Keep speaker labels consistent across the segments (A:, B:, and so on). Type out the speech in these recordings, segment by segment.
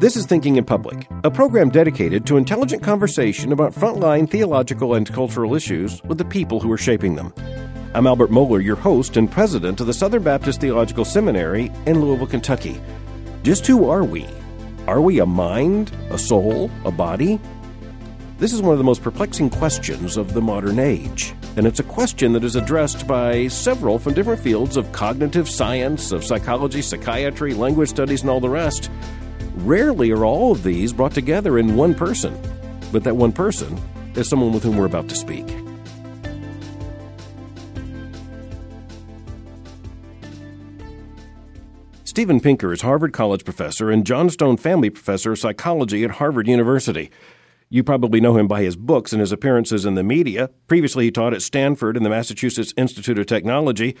A: This is Thinking in Public, a program dedicated to intelligent conversation about frontline theological and cultural issues with the people who are shaping them. I'm Albert Mohler, your host and president of the Southern Baptist Theological Seminary in Louisville, Kentucky. Just who are we? Are we a mind, a soul, a body? This is one of the most perplexing questions of the modern age, and it's a question that is addressed by several from different fields of cognitive science, of psychology, psychiatry, language studies, and all the rest. Rarely are all of these brought together in one person, but that one person is someone with whom we're about to speak. Steven Pinker is Harvard College professor and Johnstone Family Professor of Psychology at Harvard University. You probably know him by his books and his appearances in the media. Previously, he taught at Stanford and the Massachusetts Institute of Technology.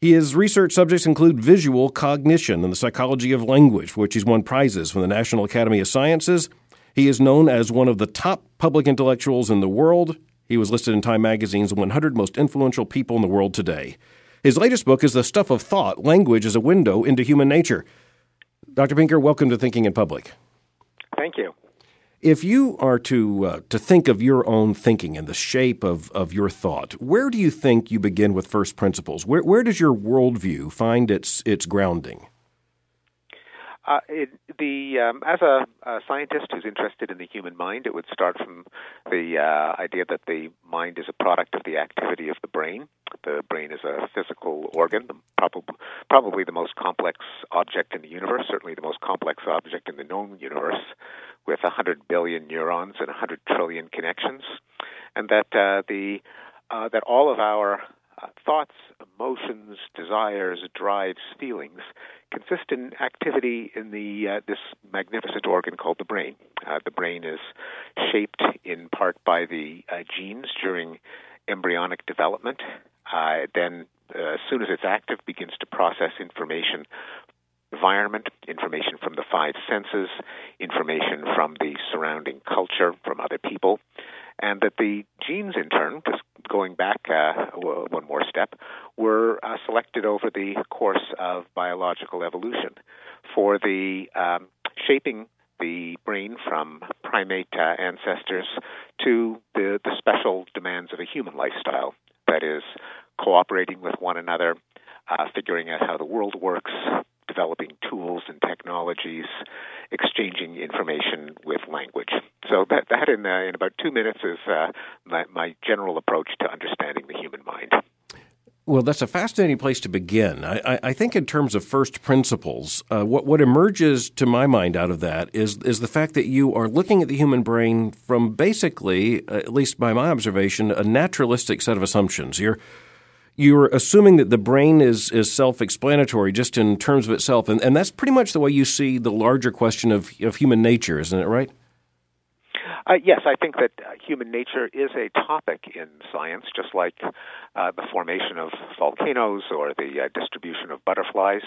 A: His research subjects include visual cognition and the psychology of language, for which he's won prizes from the National Academy of Sciences. He is known as one of the top public intellectuals in the world. He was listed in Time magazine's 100 most influential people in the world today. His latest book is The Stuff of Thought Language as a Window into Human Nature. Dr. Pinker, welcome to Thinking in Public.
B: Thank you.
A: If you are to uh, to think of your own thinking and the shape of, of your thought, where do you think you begin with first principles? Where where does your worldview find its its grounding?
B: Uh, it, the um, as a, a, scientist who's interested in the human mind, it would start from the uh, idea that the mind is a product of the activity of the brain. The brain is a physical organ, probably probably the most complex object in the universe, certainly the most complex object in the known universe, with 100 billion neurons and 100 trillion connections, and that uh, the uh, that all of our uh, thoughts, emotions, desires, drives, feelings consist in activity in the uh, this magnificent organ called the brain. Uh, the brain is shaped in part by the uh, genes during embryonic development. Uh, then, as soon as it's active, begins to process information environment, information from the five senses, information from the surrounding culture, from other people, and that the genes, in turn, just going back uh, one more step, were uh, selected over the course of biological evolution for the um, shaping the brain from primate uh, ancestors to the, the special demands of a human lifestyle. That is, cooperating with one another, uh, figuring out how the world works, developing tools and technologies, exchanging information with language. So that that in uh, in about two minutes is uh, my, my general approach to understanding the human mind.
A: Well, that's a fascinating place to begin. I, I think, in terms of first principles, uh, what what emerges to my mind out of that is is the fact that you are looking at the human brain from basically, at least by my observation, a naturalistic set of assumptions. You're you're assuming that the brain is, is self explanatory just in terms of itself. And, and that's pretty much the way you see the larger question of, of human nature, isn't it right?
B: Uh, yes, I think that uh, human nature is a topic in science, just like uh, the formation of volcanoes or the uh, distribution of butterflies.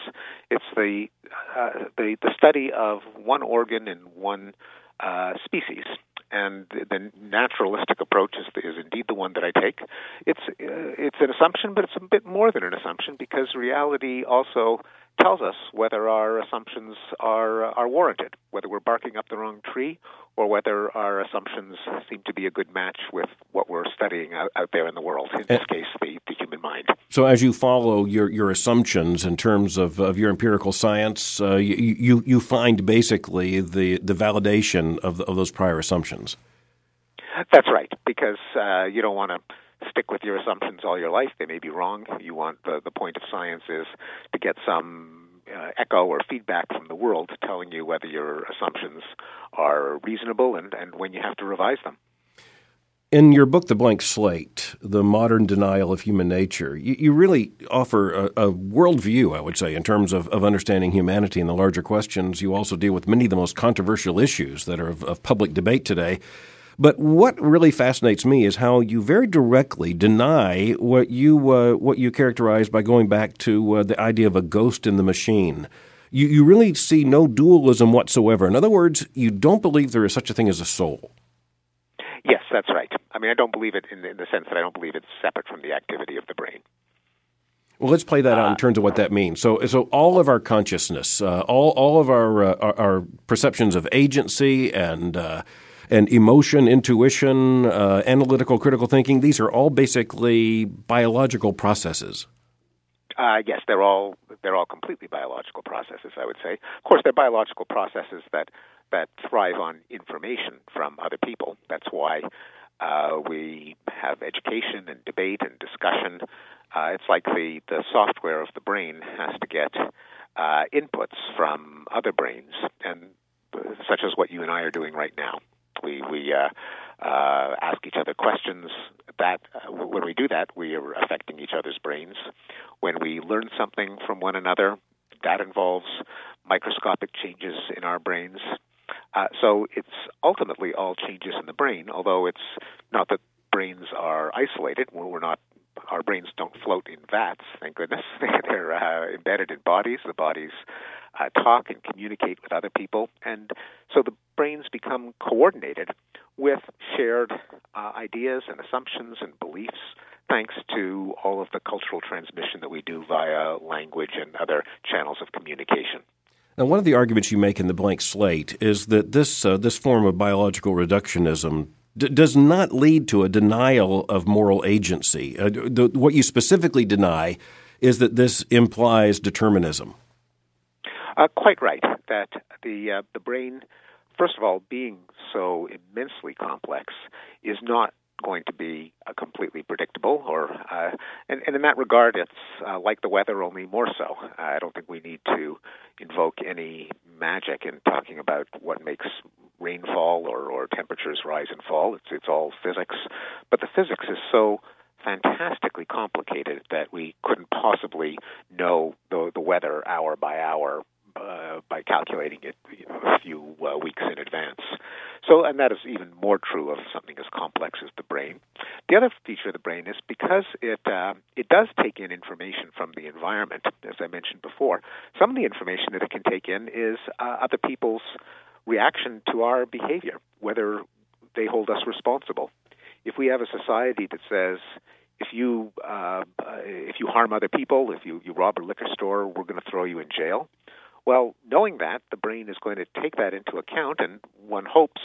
B: It's the, uh, the the study of one organ in one uh, species and the naturalistic approach is, is indeed the one that I take. It's uh, it's an assumption, but it's a bit more than an assumption because reality also tells us whether our assumptions are are warranted, whether we're barking up the wrong tree, or whether our assumptions seem to be a good match with what we're studying out, out there in the world. In this case, the, the human mind.
A: So, as you follow your, your assumptions in terms of, of your empirical science, uh, you, you you find basically the the validation of of those prior assumptions.
B: That's right, because uh, you don't want to stick with your assumptions all your life. They may be wrong. You want the the point of science is to get some uh, echo or feedback from the world telling you whether your assumptions are reasonable and, and when you have to revise them.
A: In your book, The Blank Slate, The Modern Denial of Human Nature, you, you really offer a, a, worldview, I would say, in terms of, of understanding humanity and the larger questions. You also deal with many of the most controversial issues that are of, of public debate today. But what really fascinates me is how you very directly deny what you uh, what you characterize by going back to uh, the idea of a ghost in the machine. You, you really see no dualism whatsoever. In other words, you don't believe there is such a thing as a soul.
B: Yes, that's right. I mean, I don't believe it in, in the sense that I don't believe it's separate from the activity of the brain.
A: Well, let's play that out in uh, terms of what that means. So, so all of our consciousness, uh, all all of our, uh, our, our perceptions of agency and uh, and emotion, intuition, uh, analytical, critical thinking, these are all basically biological processes.
B: Uh, yes, they're all they're all completely biological processes. I would say. Of course, they're biological processes that that thrive on information from other people. That's why uh, we have education and debate and discussion. Uh, it's like the, the software of the brain has to get uh, inputs from other brains, and uh, such as what you and I are doing right now. We we uh, uh, ask each other questions. That uh, when we do that, we are affecting each other's brains. When we learn something from one another, that involves microscopic changes in our brains. Uh, so it's ultimately all changes in the brain, although it's not that brains are isolated. We're not our brains don't float in vats, thank goodness. They're uh, embedded in bodies. The bodies uh, talk and communicate with other people, and so the brains become coordinated with shared uh, ideas and assumptions and beliefs. Thanks to all of the cultural transmission that we do via language and other channels of communication.
A: Now, one of the arguments you make in the blank slate is that this uh, this form of biological reductionism d- does not lead to a denial of moral agency. Uh, the, what you specifically deny is that this implies determinism.
B: Uh, quite right. That the uh, the brain, first of all, being so immensely complex, is not going to be uh, completely predictable, or uh, and, and in that regard, it's uh, like the weather, only more so. I don't think we need to invoke any magic in talking about what makes rainfall or, or temperatures rise and fall. It's it's all physics, but the physics is so fantastically complicated that we couldn't possibly know the the weather hour by hour uh, by calculating it a few uh, weeks in advance. So, and that is even more true of something as complex as the brain. The other feature of the brain is because it uh, it does take in information from the environment, as I mentioned before. Some of the information that it can take in is uh, other people's reaction to our behavior, whether they hold us responsible. If we have a society that says if you uh, if you harm other people, if you, you rob a liquor store, we're going to throw you in jail. Well, knowing that, the brain is going to take that into account, and one hopes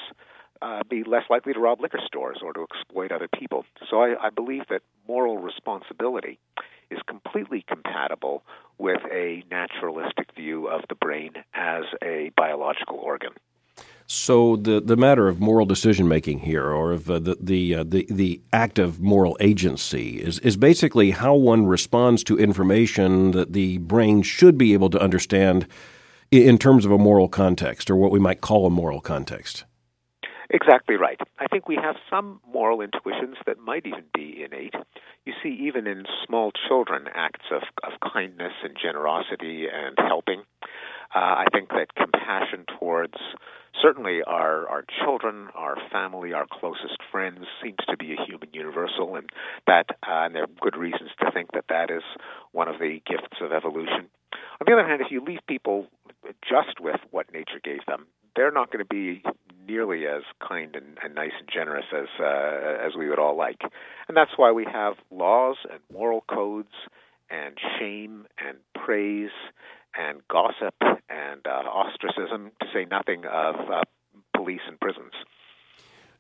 B: uh, be less likely to rob liquor stores or to exploit other people. So I, I believe that moral responsibility is completely compatible with a naturalistic view of the brain as a biological organ.
A: So the the matter of moral decision making here, or of uh, the the, uh, the the act of moral agency, is is basically how one responds to information that the brain should be able to understand in terms of a moral context, or what we might call a moral context.
B: Exactly right. I think we have some moral intuitions that might even be innate. You see, even in small children, acts of, of kindness and generosity and helping. Uh, I think that compassion towards certainly our our children, our family, our closest friends seems to be a human universal, and that uh, and there are good reasons to think that that is one of the gifts of evolution. On the other hand, if you leave people just with what nature gave them, they're not going to be nearly as kind and, and nice and generous as uh, as we would all like, and that's why we have laws and moral codes and shame and praise and gossip and uh, ostracism, to say nothing of uh, police and prisons.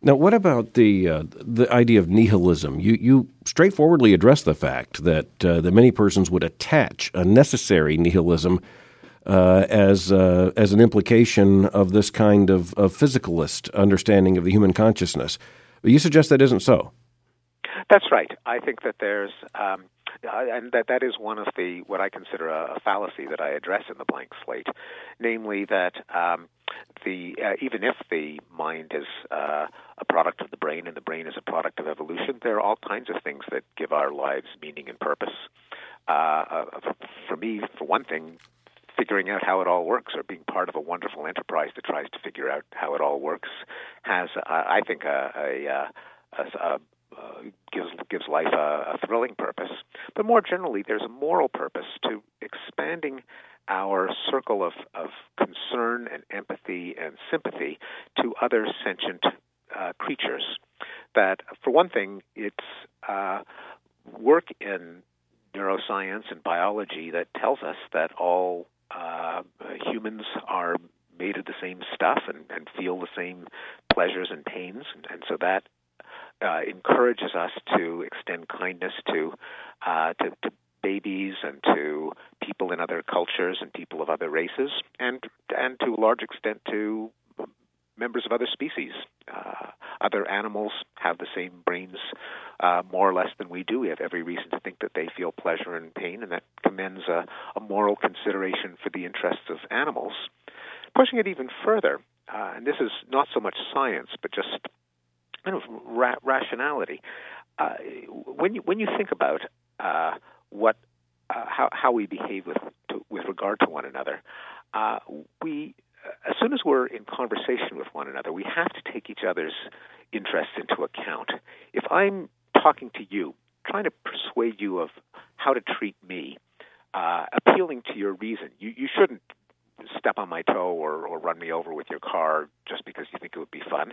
A: Now, what about the uh, the idea of nihilism? You you straightforwardly address the fact that uh, that many persons would attach a necessary nihilism uh, as uh, as an implication of this kind of, of physicalist understanding of the human consciousness. But you suggest that isn't so.
B: That's right. I think that there's um, uh, and that that is one of the what I consider a, a, fallacy that I address in the blank slate, namely that um, the uh, even if the mind is uh, a product of the brain and the brain is a product of evolution, there are all kinds of things that give our lives meaning and purpose. Uh, uh, for me, for one thing, figuring out how it all works or being part of a wonderful enterprise that tries to figure out how it all works has, uh, I think, a, a, a, uh, gives gives life a, a thrilling purpose. But more generally, there's a moral purpose to expanding our circle of, of concern and empathy and sympathy to other sentient uh, creatures. That, for one thing, it's uh, work in neuroscience and biology that tells us that all uh, humans are made of the same stuff and, and feel the same pleasures and pains, and, and so that uh, encourages us to extend kindness to, uh, to, to babies and to people in other cultures and people of other races, and and to a large extent to members of other species. Uh, other animals have the same brains, uh, more or less, than we do. We have every reason to think that they feel pleasure and pain, and that commends a, a moral consideration for the interests of animals. Pushing it even further, uh, and this is not so much science, but just kind of ra- rationality. Uh, when you when you think about uh, what uh, how how we behave with to, with regard to one another, we as soon as we're in conversation with one another, we have to take each other's interests into account. If I'm talking to you, trying to persuade you of how to treat me, uh, appealing to your reason, you, you shouldn't step on my toe or, or run me over with your car just because you think it would be fun.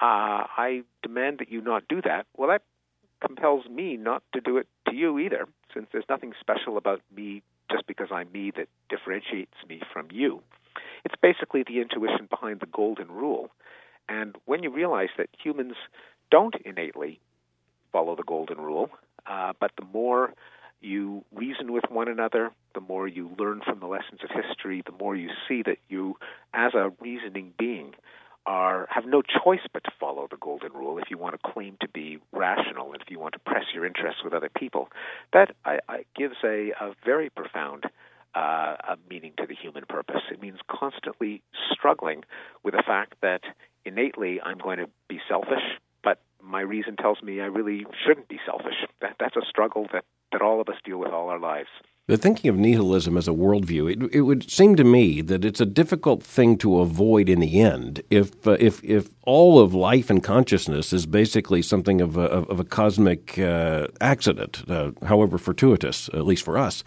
B: Uh, I demand that you not do that. Well, that compels me not to do it to you either, since there's nothing special about me just because I'm me that differentiates me from you. It's basically the intuition behind the golden rule. And when you realize that humans don't innately follow the golden rule, uh, but the more you reason with one another, the more you learn from the lessons of history, the more you see that you, as a reasoning being, are have no choice but to follow the golden rule if you want to claim to be rational and if you want to press your interests with other people. That I, I gives a, a very profound uh, a meaning to the human purpose. It means constantly struggling with the fact that innately I'm going to be selfish, but my reason tells me I really shouldn't be selfish. That, that's a struggle that, that all of us deal with all our lives.
A: But thinking of nihilism as a worldview, it, it would seem to me that it's a difficult thing to avoid in the end. If uh, if if all of life and consciousness is basically something of a, of a cosmic uh, accident, uh, however fortuitous, at least for us,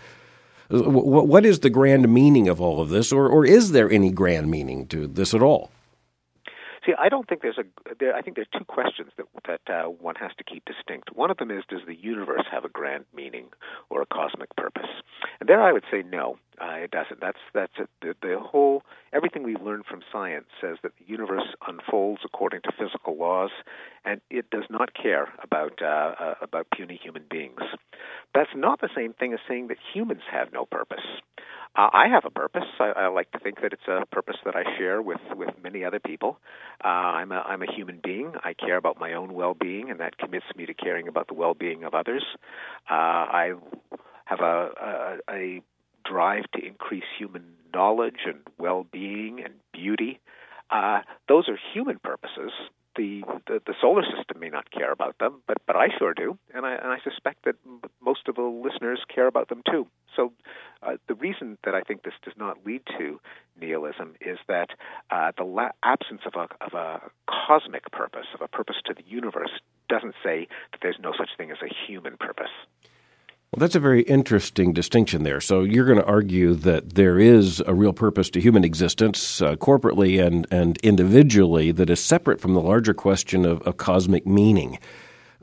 A: what is the grand meaning of all of this, or, or is there any grand meaning to this at all?
B: See, I don't think there's a. There, I think there's two questions that that uh, one has to keep distinct. One of them is, does the universe have a grand meaning or a cosmic purpose? And there, I would say no, uh, it doesn't. That's that's a, the, the whole. Everything we learn from science says that the universe unfolds according to physical laws, and it does not care about uh, uh, about puny human beings. That's not the same thing as saying that humans have no purpose. Uh, I have a purpose. I, I like to think that it's a purpose that I share with with many other people. Uh, I'm a I'm a human being. I care about my own well-being, and that commits me to caring about the well-being of others. Uh, I have a, a, a drive to increase human knowledge and well-being and beauty. Uh, those are human purposes the, the, the solar system may not care about them, but but I sure do, and I and I suspect that most of the listeners care about them too. So uh, the reason that I think this does not lead to nihilism is that uh, the la- absence of a of a cosmic purpose, of a purpose to the universe, doesn't say that there's no such thing as a human purpose.
A: Well, that's a very interesting distinction there. So you're going to argue that there is a real purpose to human existence, uh, corporately and, and individually, that is separate from the larger question of, of cosmic meaning.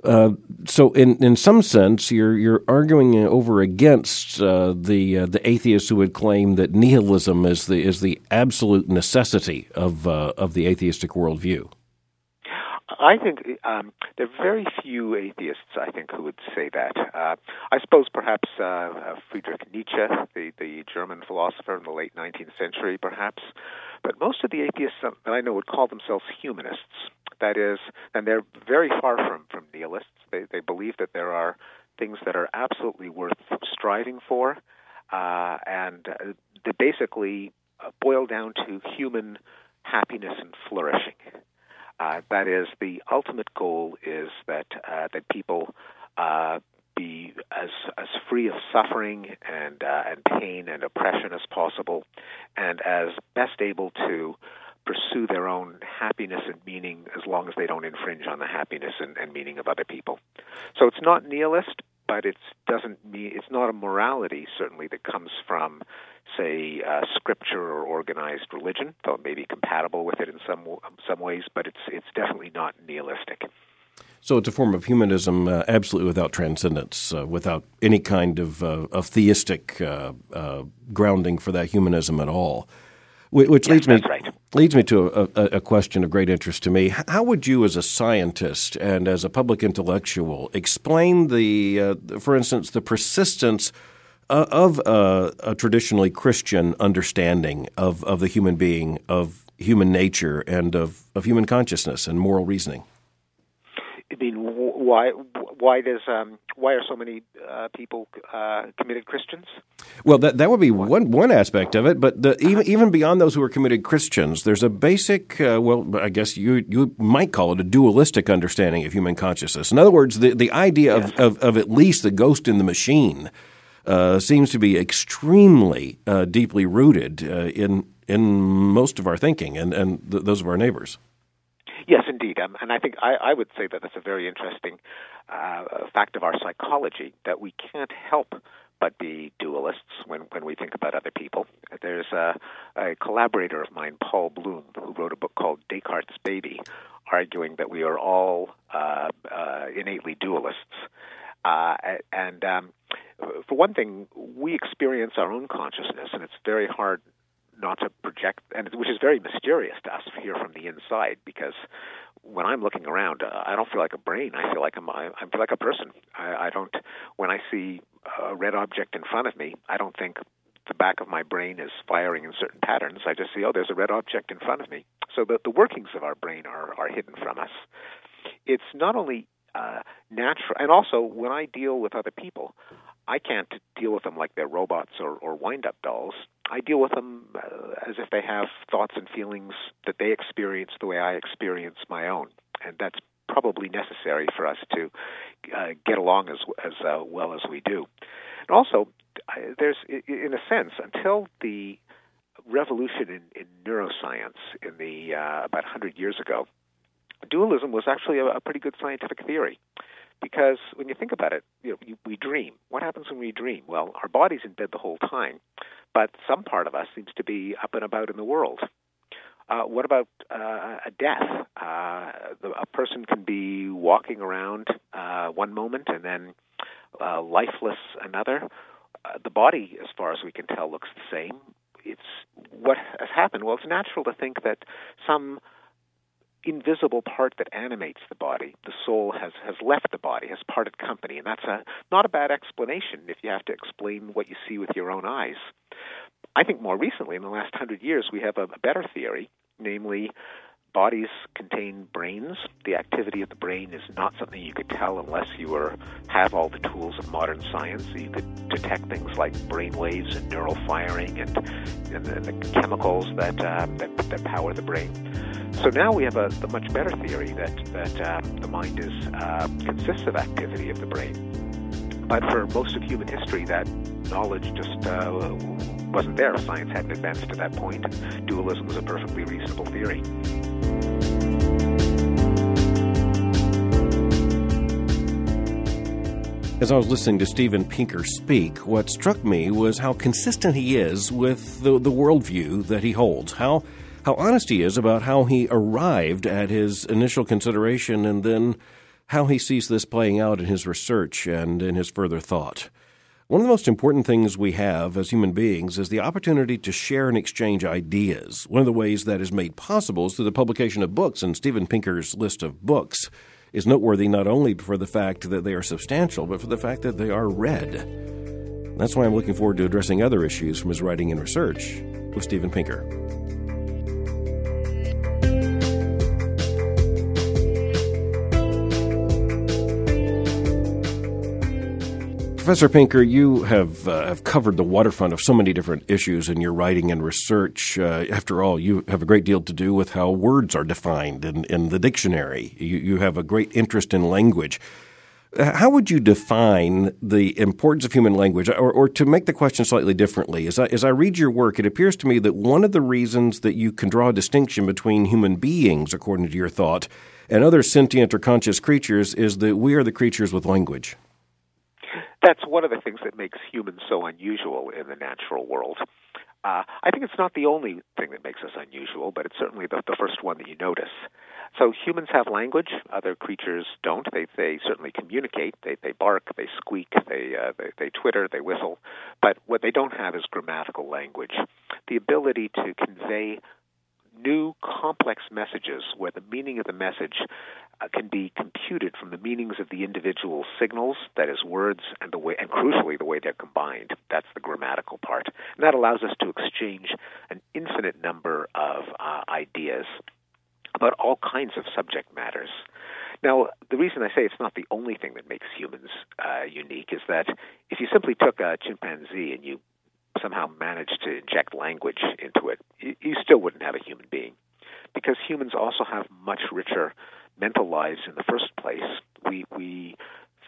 A: Uh, so, in, in some sense, you're you're arguing over against uh, the uh, the atheists who would claim that nihilism is the is the absolute necessity of uh, of the atheistic worldview.
B: I think um, there are very few atheists, I think, who would say that. Uh, I suppose perhaps uh, uh, Friedrich Nietzsche, the, the German philosopher in the late 19th century, perhaps. But most of the atheists that I know would call themselves humanists. That is, and they're very far from, from nihilists. They, they believe that there are things that are absolutely worth striving for, uh, and uh, they basically uh, boil down to human happiness and flourishing. Uh, that is, the ultimate goal is that uh, that people uh, be as as free of suffering and uh, and pain and oppression as possible, and as best able to pursue their own happiness and meaning as long as they don't infringe on the happiness and, and meaning of other people. So it's not nihilist, but it doesn't mean it's not a morality certainly that comes from say uh, scripture or organized religion, though it may be compatible with it in some some ways, but it's it's definitely not nihilistic.
A: So it's a form of humanism uh, absolutely without transcendence, uh, without any kind of, uh, of theistic uh, uh, grounding for that humanism at all. Which
B: yes,
A: leads me
B: right.
A: Leads me to a, a, a, question of great interest to me. How would you, as a scientist and as a public intellectual, explain the, uh, for instance, the persistence of a traditionally Christian understanding of, of the human being, of human nature, and of, of human consciousness and moral reasoning?
B: Mean, why why does um, why are so many uh, people uh, committed Christians?
A: Well, that that would be one one aspect of it, but the, even even beyond those who are committed Christians, there's a basic, uh, well, I guess you you might call it a dualistic understanding of human consciousness. In other words, the the idea yes. of, of, of at least the ghost in the machine uh, seems to be extremely uh, deeply rooted uh, in in most of our thinking and and th- those of our neighbors.
B: Yes, indeed, um, and I think I, I, would say that that's a very interesting uh, fact of our psychology that we can't help but be dualists when, when we think about other people. There's a, a collaborator of mine, Paul Bloom, who wrote a book called Descartes' Baby, arguing that we are all uh, uh, innately dualists. Uh, and um, for one thing, we experience our own consciousness, and it's very hard not to project, and which is very mysterious to us here from the inside because when I'm looking around, uh, I don't feel like a brain. I feel like I'm, I, feel like a person. I, I don't. When I see a red object in front of me, I don't think the back of my brain is firing in certain patterns. I just see, oh, there's a red object in front of me. So the, the workings of our brain are, are hidden from us. It's not only uh, natural, and also when I deal with other people, I can't deal with them like they're robots or, or wind-up dolls. I deal with them uh, as if they have thoughts and feelings that they experience the way I experience my own, and that's probably necessary for us to uh, get along as as uh, well as we do. And also, there's in a sense until the revolution in, in neuroscience in the uh, about 100 years ago, dualism was actually a, a pretty good scientific theory. Because when you think about it, you know, you, we dream. What happens when we dream? Well, our body's in bed the whole time, but some part of us seems to be up and about in the world. Uh, what about uh, a death? Uh, a person can be walking around uh, one moment and then uh, lifeless another. Uh, the body, as far as we can tell, looks the same. It's what has happened. Well, it's natural to think that some invisible part that animates the body. The soul has, has left the body, has parted company, and that's a not a bad explanation if you have to explain what you see with your own eyes. I think more recently, in the last hundred years, we have a, a better theory, namely bodies contain brains. The activity of the brain is not something you could tell unless you were have all the tools of modern science. You could detect things like brain waves and neural firing and, and the, the, chemicals that, uh, that that power the brain. So now we have a, a much better theory that that um, the mind is uh, consists of activity of the brain. But for most of human history, that knowledge just uh, wasn't there. Science hadn't advanced to that point. Dualism was a perfectly reasonable theory.
A: As I was listening to Steven Pinker speak, what struck me was how consistent he is with the, the worldview that he holds. How how honest he is about how he arrived at his initial consideration and then how he sees this playing out in his research and in his further thought. One of the most important things we have as human beings is the opportunity to share and exchange ideas. One of the ways that is made possible is through the publication of books, and Steven Pinker's list of books is noteworthy not only for the fact that they are substantial, but for the fact that they are read. That's why I'm looking forward to addressing other issues from his writing and research with Steven Pinker. Professor Pinker, you have uh, have covered the waterfront of so many different issues in your writing and research. Uh, after all, you have a great deal to do with how words are defined in, in the dictionary. You, you have a great interest in language. Uh, how would you define the importance of human language? Or, or to make the question slightly differently, as I, as I read your work, it appears to me that one of the reasons that you can draw a distinction between human beings, according to your thought, and other sentient or conscious creatures is that we are the creatures with language
B: that's one of the things that makes humans so unusual in the natural world. Uh, I think it's not the only thing that makes us unusual, but it's certainly the, the first one that you notice. So humans have language; other creatures don't. They they certainly communicate. They they bark, they squeak, they uh, they, they twitter, they whistle. But what they don't have is grammatical language, the ability to convey new complex messages where the meaning of the message uh, can be computed from the meanings of the individual signals, that is, words, and the way, and crucially, the way they're combined. That's the grammatical part, and that allows us to exchange an infinite number of uh, ideas about all kinds of subject matters. Now, the reason I say it's not the only thing that makes humans uh, unique is that if you simply took a chimpanzee and you somehow managed to inject language into it, you, you still wouldn't have a human being. Because humans also have much richer mental lives in the first place. We, we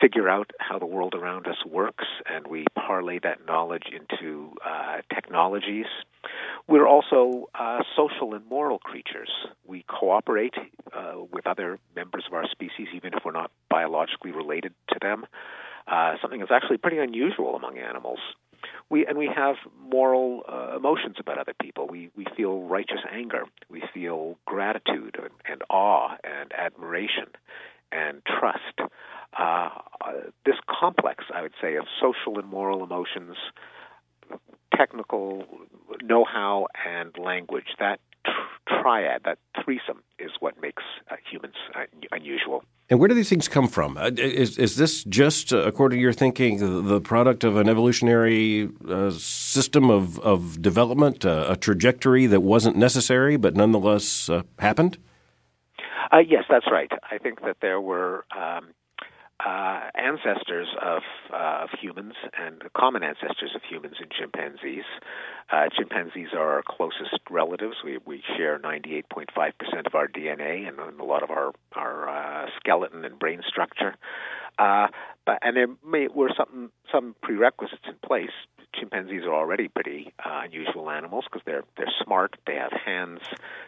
B: figure out how the world around us works and we parlay that knowledge into uh, technologies. We're also uh, social and moral creatures. We cooperate uh, with other members of our species, even if we're not biologically related to them. Uh, something that's actually pretty unusual among animals we and we have moral uh, emotions about other people. We we feel righteous anger. We feel gratitude and, and awe and admiration and trust. Uh, this complex, I would say, of social and moral emotions, technical know-how, and language. That triad, that threesome, is what makes uh, humans uh, unusual.
A: And where do these things come from? Uh, is, is this just, uh, according to your thinking, the product of an evolutionary uh, system of, of development, uh, a trajectory that wasn't necessary but nonetheless happened?
B: yes, that's right. I think that there were um, uh, ancestors of, uh, of humans and common ancestors of humans and chimpanzees. Uh, chimpanzees are our closest relatives. We, we share 98.5% of our DNA and, and a lot of our, our uh, skeleton and brain structure. Uh, but, and there may, were some, some prerequisites in place chimpanzees are already pretty uh, unusual animals because they're they're smart. They have hands.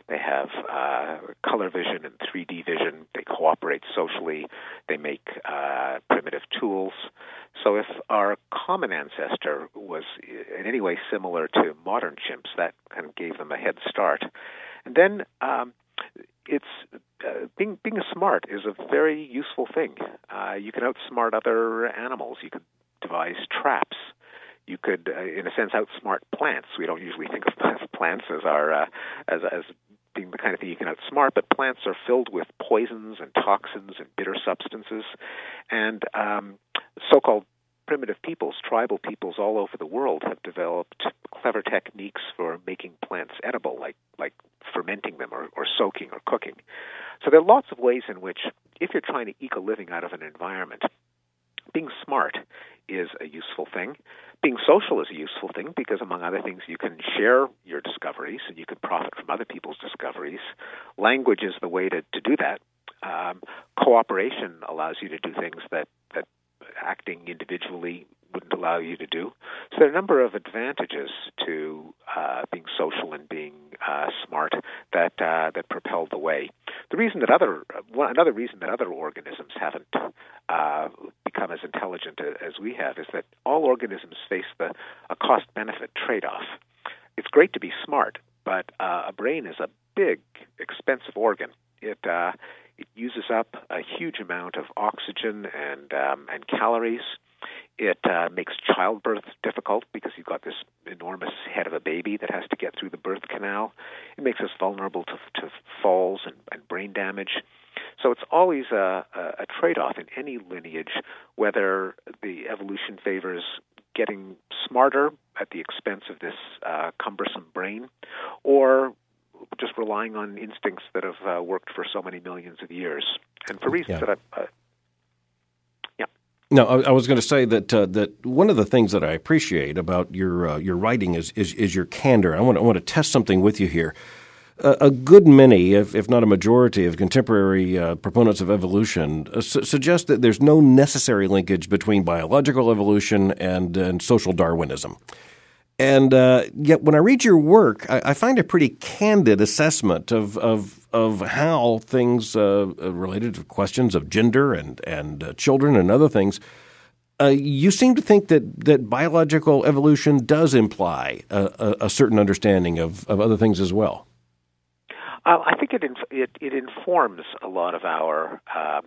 B: They have uh, color vision and 3D vision. They cooperate socially. They make uh, primitive tools. So if our common ancestor was in any way similar to modern chimps, that kind of gave them a head start. And then um, it's uh, being being smart is a very useful thing. Uh, you can outsmart other animals. You can devise traps you could, uh, in a sense, outsmart plants. We don't usually think of plants as our uh, as as being the kind of thing you can outsmart, but plants are filled with poisons and toxins and bitter substances, and um, so-called primitive peoples, tribal peoples all over the world have developed clever techniques for making plants edible, like like fermenting them or, or soaking or cooking. So there are lots of ways in which, if you're trying to eke a living out of an environment, being smart is a useful thing. Being social is a useful thing because, among other things, you can share your discoveries and you can profit from other people's discoveries. Language is the way to, to do that. Um, cooperation allows you to do things that, that acting individually wouldn't allow you to do. So there are a number of advantages to uh, being social and being uh, smart that uh, that propelled the way. The reason that other one, another reason that other organisms haven't uh, become as intelligent as we have is that all organisms face the a cost benefit trade off. It's great to be smart, but uh, a brain is a big, expensive organ. It uh, it uses up a huge amount of oxygen and um, and calories. It uh, makes childbirth difficult because you've got this enormous head of a baby that has to get through the birth canal. It makes us vulnerable to, to falls and, and brain damage. So it's always a, a trade off in any lineage, whether the evolution favors getting smarter at the expense of this uh, cumbersome brain, or just relying on instincts that have uh, worked for so many millions of years. And for reasons yeah. that I, uh,
A: no, I, I was going to say that uh, that one of the things that I appreciate about your uh, your writing is, is, is your candor. I want I want to test something with you here. A good many, if, if not a majority, of contemporary uh, proponents of evolution uh, su- suggest that there's no necessary linkage between biological evolution and, and social Darwinism. And uh, yet, when I read your work, I, I, find a pretty candid assessment of of, of how things uh, related to questions of gender and and uh, children and other things Uh, you seem to think that, that biological evolution does imply a, a, a certain understanding of, of other things as well.
B: Uh, I think it, it, it informs a lot of our uh,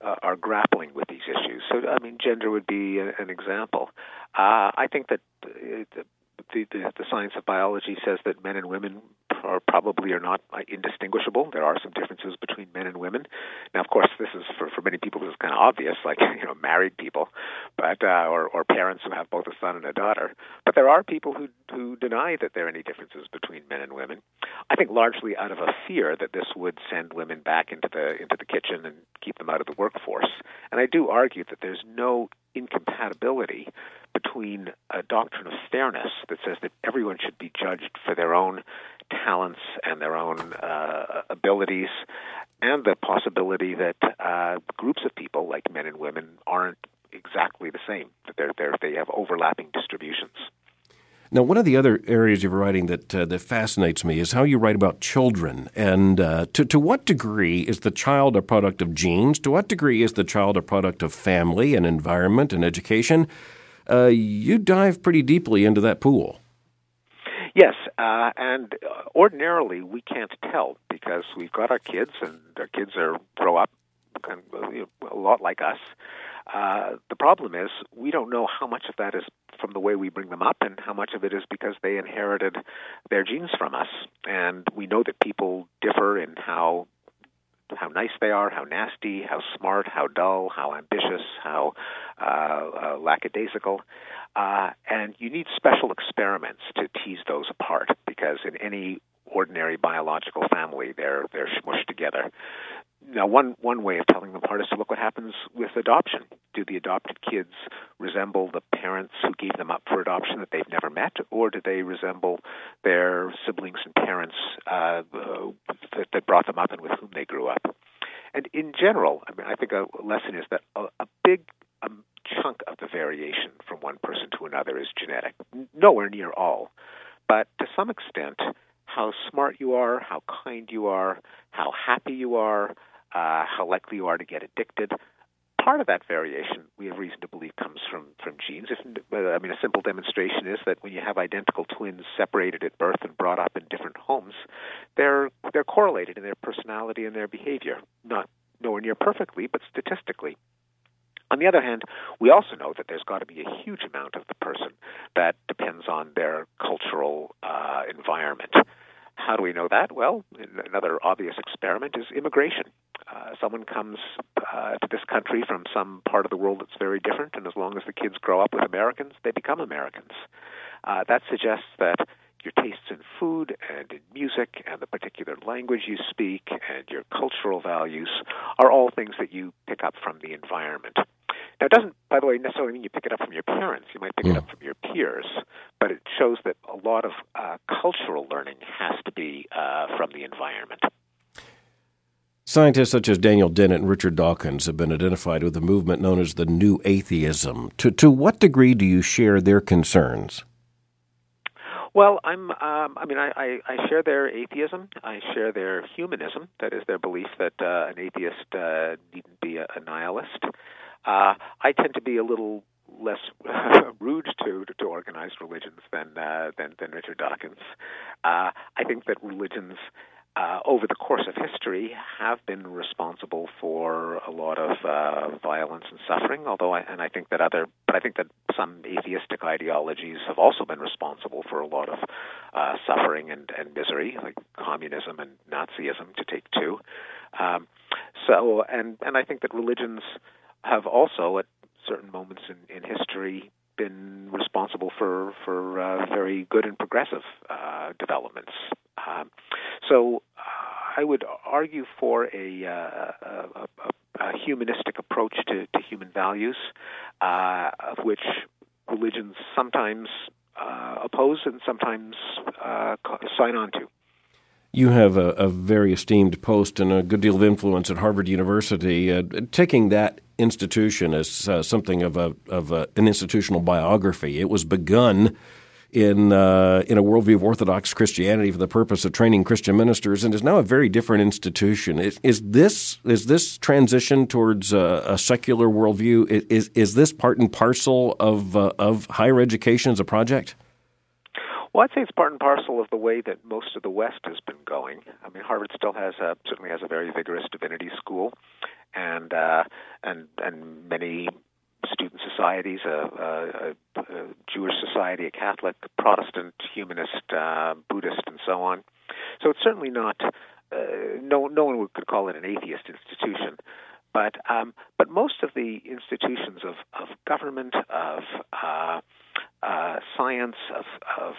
B: uh, are grappling with these issues. So, I mean, gender would be an example. Uh, I think that the, the, the science of biology says that men and women are probably are not indistinguishable. There are some differences between men and women. Now, of course, this is for for many people this is kind of obvious, like you know, married people, but uh, or or parents who have both a son and a daughter. But there are people who who deny that there are any differences between men and women. I think largely out of a fear that this would send women back into the into the kitchen and keep them out of the workforce. And I do argue that there's no incompatibility between a doctrine of fairness that says that everyone should be judged for their own talents and their own uh, abilities, and the possibility that uh, groups of people, like men and women, aren't exactly the same. That they're, they're, they have overlapping distributions.
A: Now, one of the other areas of writing that uh, that fascinates me is how you write about children, and uh, to to what degree is the child a product of genes? To what degree is the child a product of family and environment and education? Uh, you dive pretty deeply into that pool.
B: Yes, uh, and ordinarily we can't tell because we've got our kids, and our kids are grow up kind of, a lot like us. Uh, the problem is we don't know how much of that is from the way we bring them up and how much of it is because they inherited their genes from us. And we know that people differ in how how nice they are, how nasty, how smart, how dull, how ambitious, how uh, uh, lackadaisical. Uh, and you need special experiments to tease those apart because in any ordinary biological family, they're they're smushed together. Now, one one way of telling them apart is to look what happens with adoption. Do the adopted kids resemble the parents who gave them up for adoption that they've never met, or do they resemble their siblings and parents uh, that, that brought them up and with whom they grew up? And in general, I mean, I think a lesson is that a, a big um, chunk of the variation from one person to another is genetic. Nowhere near all, but to some extent, how smart you are, how kind you are, how happy you are, uh, how likely you are to get addicted. Part of that variation, we have reason to believe, comes from from genes. If, I mean, a simple demonstration is that when you have identical twins separated at birth and brought up in different homes, they're they're correlated in their personality and their behavior. Not nowhere near perfectly, but statistically. On the other hand, we also know that there's got to be a huge amount of the person that depends on their cultural uh, environment. How do we know that? Well, another obvious experiment is immigration. Uh, someone comes uh, to this country from some part of the world that's very different, and as long as the kids grow up with Americans, they become Americans. Uh, that suggests that your tastes in food and in music and the particular language you speak and your cultural values are all things that you pick up from the environment. Now, it doesn't, by the way, necessarily mean you pick it up from your parents. You might pick it up from your peers, but it shows that a lot of uh, cultural learning has to be uh, from the environment.
A: Scientists such as Daniel Dennett and Richard Dawkins have been identified with a movement known as the New Atheism. To, to what degree do you share their concerns?
B: Well, I'm. Um, I mean, I, I, I share their atheism. I share their humanism. That is their belief that uh, an atheist uh, needn't be a, a nihilist. Uh, I tend to be a little less rude to, to, to organized religions than uh, than than Richard Dawkins. Uh, I think that religions uh, over the course of history have been responsible for a lot of uh, violence and suffering. Although, I, and I think that other, but I think that some atheistic ideologies have also been responsible for a lot of uh, suffering and, and misery, like communism and Nazism, to take two. Um, so, and and I think that religions have also, at certain moments in, in history, been responsible for for uh, very good and progressive uh, developments. Um, so uh, I would argue for a, uh, a, a, a humanistic approach to, to human values, uh, of which religions sometimes uh, oppose and sometimes sign on to.
A: You have a, a, very esteemed post and a good deal of influence at Harvard University. Uh, taking that institution as uh, something of a of a, an institutional biography, it was begun in uh, in a worldview of Orthodox Christianity for the purpose of training Christian ministers, and is now a very different institution. Is, is this is this transition towards a, a, secular worldview? Is is this part and parcel of uh, of higher education as a project?
B: Well, I'd say it's part and parcel of the way that most of the West has been going. I mean, Harvard still has a, certainly has a very vigorous divinity school, and uh, and and many student societies, a, a, a Jewish society, a Catholic, Protestant, humanist, uh, Buddhist, and so on. So it's certainly not. Uh, no, no one could call it an atheist institution, but um, but most of the institutions of of government, of uh, uh, science, of of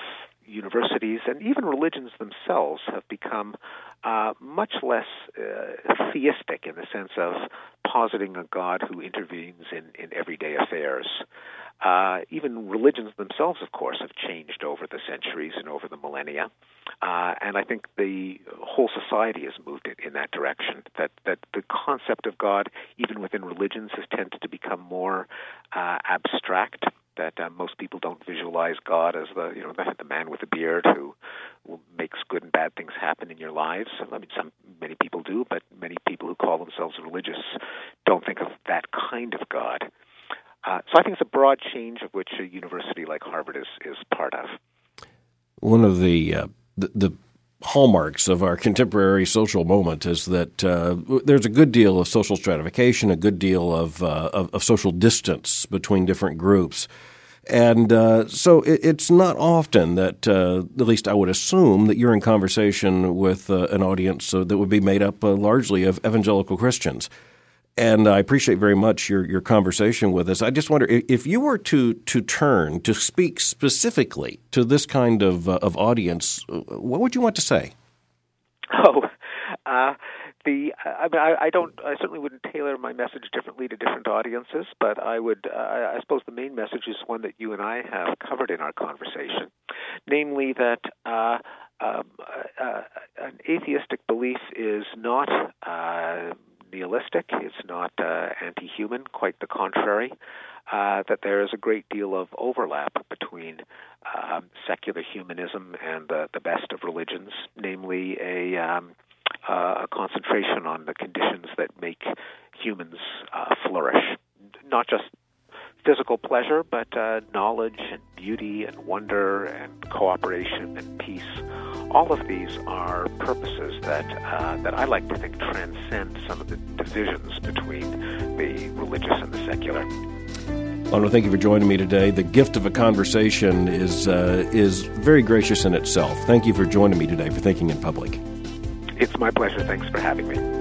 B: universities, and even religions themselves have become uh, much less uh, theistic in the sense of positing a God who intervenes in, in everyday affairs. Uh, even religions themselves, of course, have changed over the centuries and over the millennia, uh, and I think the whole society has moved in, in that direction. That that the concept of God, even within religions, has tended to become more uh, abstract that uh, most people don't visualize God as the you know the, the man with the beard who, who makes good and bad things happen in your lives. I mean, some many people do, but many people who call themselves religious don't think of that kind of God. Uh, so I think it's a broad change of which a university like Harvard is is part of.
A: One of the uh, the, the hallmarks of our contemporary social moment is that uh, there's a good deal of social stratification, a good deal of, uh, of, of, social distance between different groups. And uh, so it, it's not often that, uh, at least I would assume, that you're in conversation with uh, an audience uh, that would be made up largely of evangelical Christians and I appreciate very much your, your conversation with us. I just wonder if you were to to turn to speak specifically to this kind of uh, of audience, uh, what would you want to say?
B: Oh, uh, the I mean I, I, don't I certainly wouldn't tailor my message differently to different audiences, but I would uh, I suppose the main message is one that you and I have covered in our conversation, namely that. Uh, um, uh, an atheistic belief is not It's not uh, anti human, quite the contrary. Uh, that there is a great deal of overlap between uh, secular humanism and the, the best of religions, namely a, um, uh, a concentration on the conditions that make humans uh, flourish. Not just physical pleasure, but uh, knowledge and beauty and wonder and cooperation and peace all of these are purposes that uh, that I like to think transcend some of the divisions between the religious and the secular.
A: To thank you for joining me today. The gift of a conversation is uh, is very gracious in itself. Thank you for joining me today for Thinking in Public.
B: It's my pleasure. Thanks for having me.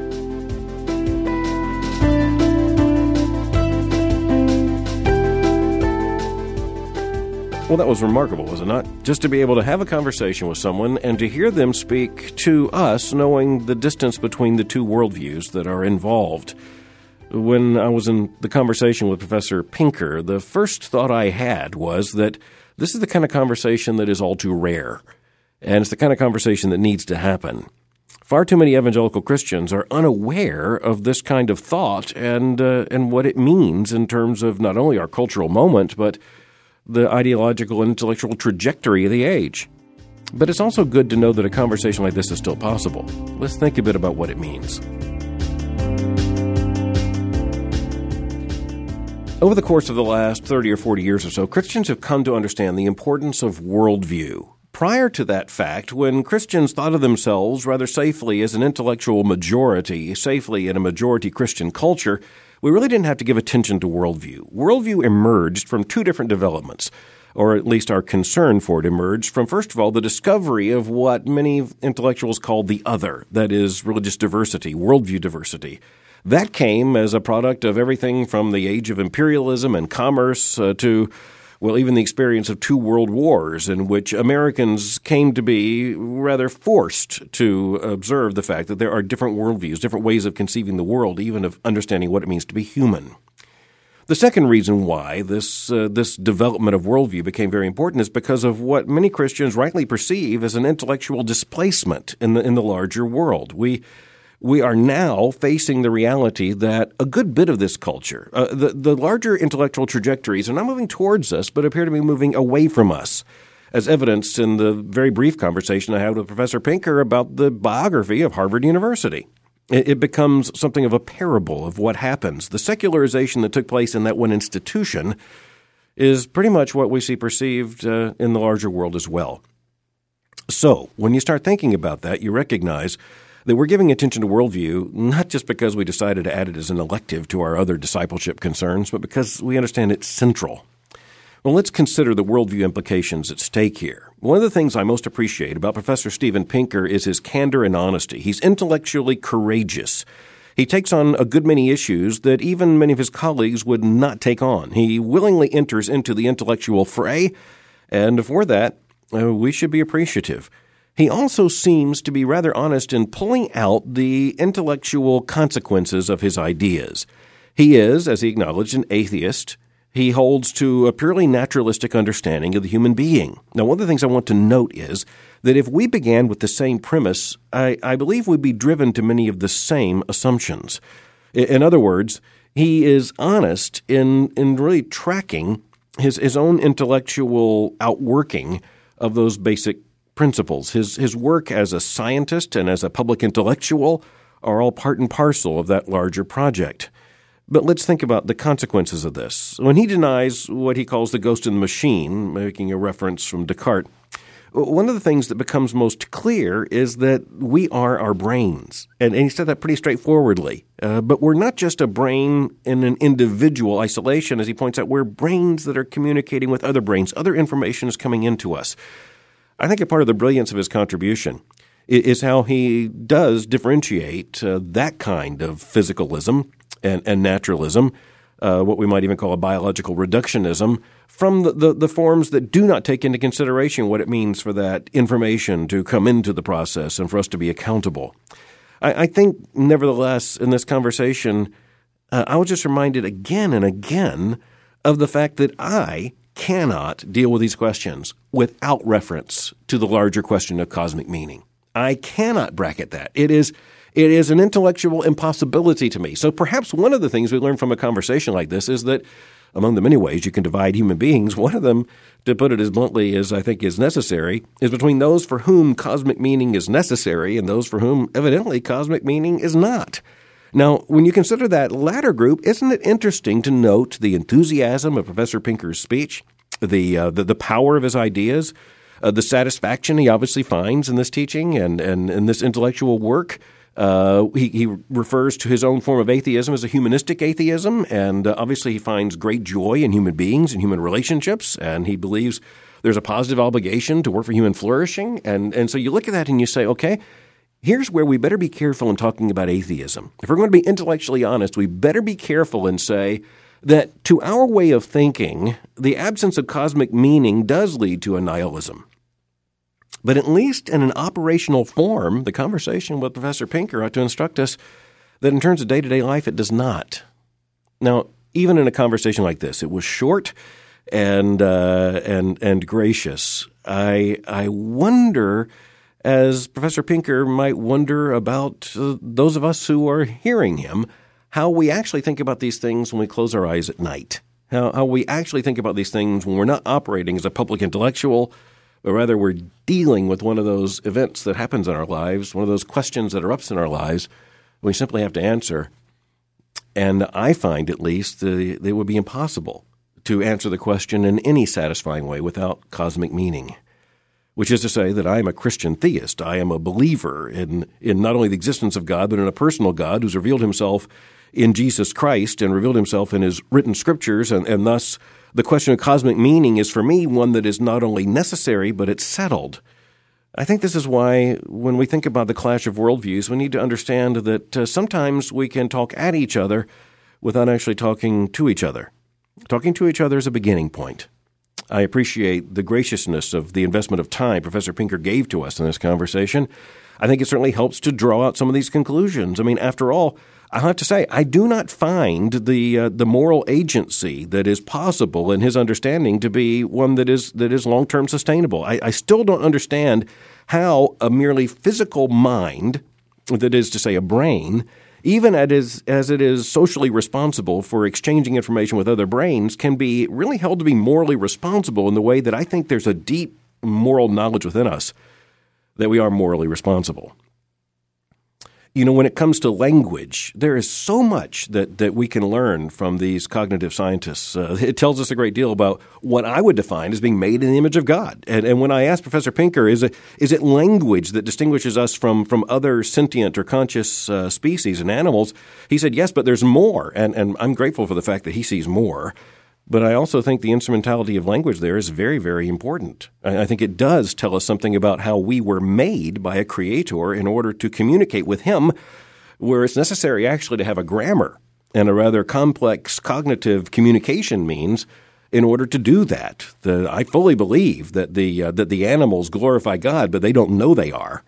A: Well, that was remarkable, was it not? Just to be able to have a conversation with someone and to hear them speak to us, knowing the distance between the two worldviews that are involved. When I was in the conversation with Professor Pinker, the first thought I had was that this is the kind of conversation that is all too rare, and it's the kind of conversation that needs to happen. Far too many evangelical Christians are unaware of this kind of thought and uh, and what it means in terms of not only our cultural moment, but the ideological and intellectual trajectory of the age. But it's also good to know that a conversation like this is still possible. Let's think a bit about what it means. Over the course of the last 30 or 40 years or so, Christians have come to understand the importance of worldview. Prior to that fact, when Christians thought of themselves rather safely as an intellectual majority, safely in a majority Christian culture, we really didn't have to give attention to worldview. Worldview emerged from two different developments or at least our concern for it emerged from, first of all, the discovery of what many intellectuals call the other, that is, religious diversity, worldview diversity. That came as a product of everything from the age of imperialism and commerce uh, to well, even the experience of two world wars in which Americans came to be rather forced to observe the fact that there are different worldviews, different ways of conceiving the world, even of understanding what it means to be human. The second reason why this uh, this development of worldview became very important is because of what many Christians rightly perceive as an intellectual displacement in the in the larger world. We we are now facing the reality that a good bit of this culture, uh, the, the larger intellectual trajectories, are not moving towards us, but appear to be moving away from us. as evidenced in the very brief conversation I had with Professor Pinker about the biography of Harvard University. It becomes something of a parable of what happens. The secularization that took place in that one institution is pretty much what we see perceived uh, in the larger world as well. So, when you start thinking about that, you recognize that we're giving attention to worldview not just because we decided to add it as an elective to our other discipleship concerns, but because we understand it's central. Well, let's consider the worldview implications at stake here. One of the things I most appreciate about Professor Steven Pinker is his candor and honesty. He's intellectually courageous. He takes on a good many issues that even many of his colleagues would not take on. He willingly enters into the intellectual fray, and for that, uh, we should be appreciative. He also seems to be rather honest in pulling out the intellectual consequences of his ideas. He is, as he acknowledged, an atheist. He holds to a purely naturalistic understanding of the human being. Now, one of the things I want to note is that if we began with the same premise, I, I believe we'd be driven to many of the same assumptions. In other words, he is honest in, in really tracking his, his own intellectual outworking of those basic principles. His, his work as a scientist and as a public intellectual are all part and parcel of that larger project. But let's think about the consequences of this. When he denies what he calls the ghost in the machine, making a reference from Descartes, one of the things that becomes most clear is that we are our brains. And, and he said that pretty straightforwardly. Uh, but we're not just a brain in an individual isolation, as he points out. We're brains that are communicating with other brains. Other information is coming into us. I think a part of the brilliance of his contribution is how he does differentiate uh, that kind of physicalism and, and naturalism, uh, what we might even call a biological reductionism, from the, the, the, forms that do not take into consideration what it means for that information to come into the process and for us to be accountable. I, I think, nevertheless, in this conversation, uh, I was just reminded again and again of the fact that I cannot deal with these questions without reference to the larger question of cosmic meaning. I cannot bracket that. It is it is an intellectual impossibility to me. So perhaps one of the things we learn from a conversation like this is that among the many ways you can divide human beings, one of them, to put it as bluntly as I think is necessary, is between those for whom cosmic meaning is necessary and those for whom evidently cosmic meaning is not. Now, when you consider that latter group, isn't it interesting to note the enthusiasm of Professor Pinker's speech, the uh, the, the, power of his ideas, uh, the satisfaction he obviously finds in this teaching and and in this intellectual work? Uh, he, he, refers to his own form of atheism as a humanistic atheism, and uh, obviously he finds great joy in human beings and human relationships, and he believes there's a positive obligation to work for human flourishing. And, and so you look at that and you say, okay, Here's where we better be careful in talking about atheism. If we're going to be intellectually honest, we better be careful and say that to our way of thinking, the absence of cosmic meaning does lead to a nihilism. But at least in an operational form, the conversation with Professor Pinker ought to instruct us that in terms of day to day life, it does not. Now, even in a conversation like this, it was short and uh, and and gracious. I I wonder as Professor Pinker might wonder about uh, those of us who are hearing him, how we actually think about these things when we close our eyes at night. How, how we actually think about these things when we're not operating as a public intellectual, but rather we're dealing with one of those events that happens in our lives, one of those questions that erupts in our lives, we simply have to answer. And I find, at least, that it would be impossible to answer the question in any satisfying way without cosmic meaning which is to say that I am a Christian theist. I am a believer in, in not only the existence of God, but in a personal God who's revealed himself in Jesus Christ and revealed himself in his written scriptures. And, and thus, the question of cosmic meaning is for me one that is not only necessary, but it's settled. I think this is why, when we think about the clash of worldviews, we need to understand that uh, sometimes we can talk at each other without actually talking to each other. Talking to each other is a beginning point. I appreciate the graciousness of the investment of time Professor Pinker gave to us in this conversation. I think it certainly helps to draw out some of these conclusions. I mean, after all, I have to say, I do not find the uh, the moral agency that is possible in his understanding to be one that is that is long term sustainable. I, I still don't understand how a merely physical mind, that is to say, a brain, even as, as it is socially responsible for exchanging information with other brains, can be really held to be morally responsible in the way that I think there's a deep moral knowledge within us that we are morally responsible you know, when it comes to language, there is so much that, that we can learn from these cognitive scientists. Uh, it tells us a great deal about what I would define as being made in the image of God. And, and when I asked Professor Pinker, is it, is it language that distinguishes us from, from other sentient or conscious uh, species and animals? He said, yes, but there's more. And, and I'm grateful for the fact that he sees more. But I also think the instrumentality of language there is very, very important. I think it does tell us something about how we were made by a creator in order to communicate with him, where it's necessary actually to have a grammar and a rather complex cognitive communication means in order to do that. The, I fully believe that the uh, that the animals glorify God, but they don't know they are,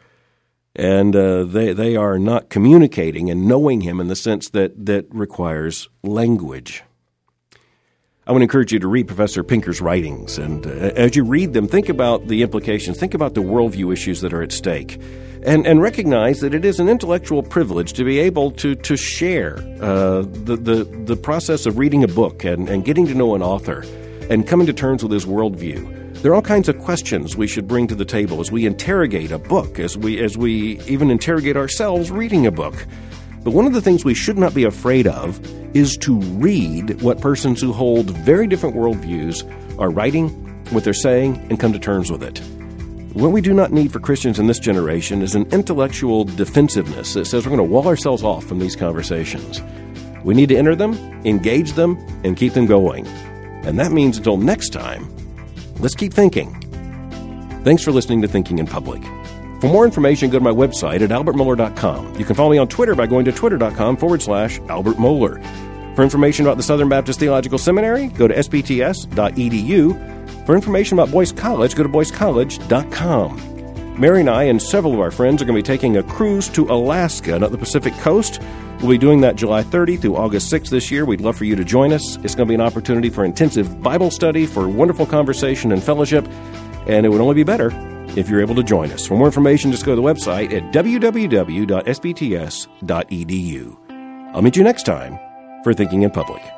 A: and uh, they they are not communicating and knowing Him in the sense that that requires language. I would encourage you to read Professor Pinker's writings. And uh, as you read them, think about the implications, think about the worldview issues that are at stake. And, and recognize that it is an intellectual privilege to be able to, to share uh, the, the, the process of reading a book and, and getting to know an author and coming to terms with his worldview. There are all kinds of questions we should bring to the table as we interrogate a book, as we, as we even interrogate ourselves reading a book. But one of the things we should not be afraid of is to read what persons who hold very different worldviews are writing, what they're saying, and come to terms with it. What we do not need for Christians in this generation is an intellectual defensiveness that says we're going to wall ourselves off from these conversations. We need to enter them, engage them, and keep them going. And that means until next time, let's keep thinking. Thanks for listening to Thinking in Public. For more information, go to my website at albertmohler.com. You can follow me on Twitter by going to twitter.com forward slash Albert Mohler. For information about the Southern Baptist Theological Seminary, go to sbts.edu. For information about Boyce College, go to boycecollege.com. Mary and I and several of our friends are going to be taking a cruise to Alaska, not the Pacific coast. We'll be doing that July 30 through August 6 this year. We'd love for you to join us. It's going to be an opportunity for intensive Bible study, for wonderful conversation and fellowship, and it would only be better if you're able to join us. For more information, just go to the website at www.sbts.edu. I'll meet you next time for Thinking in Public.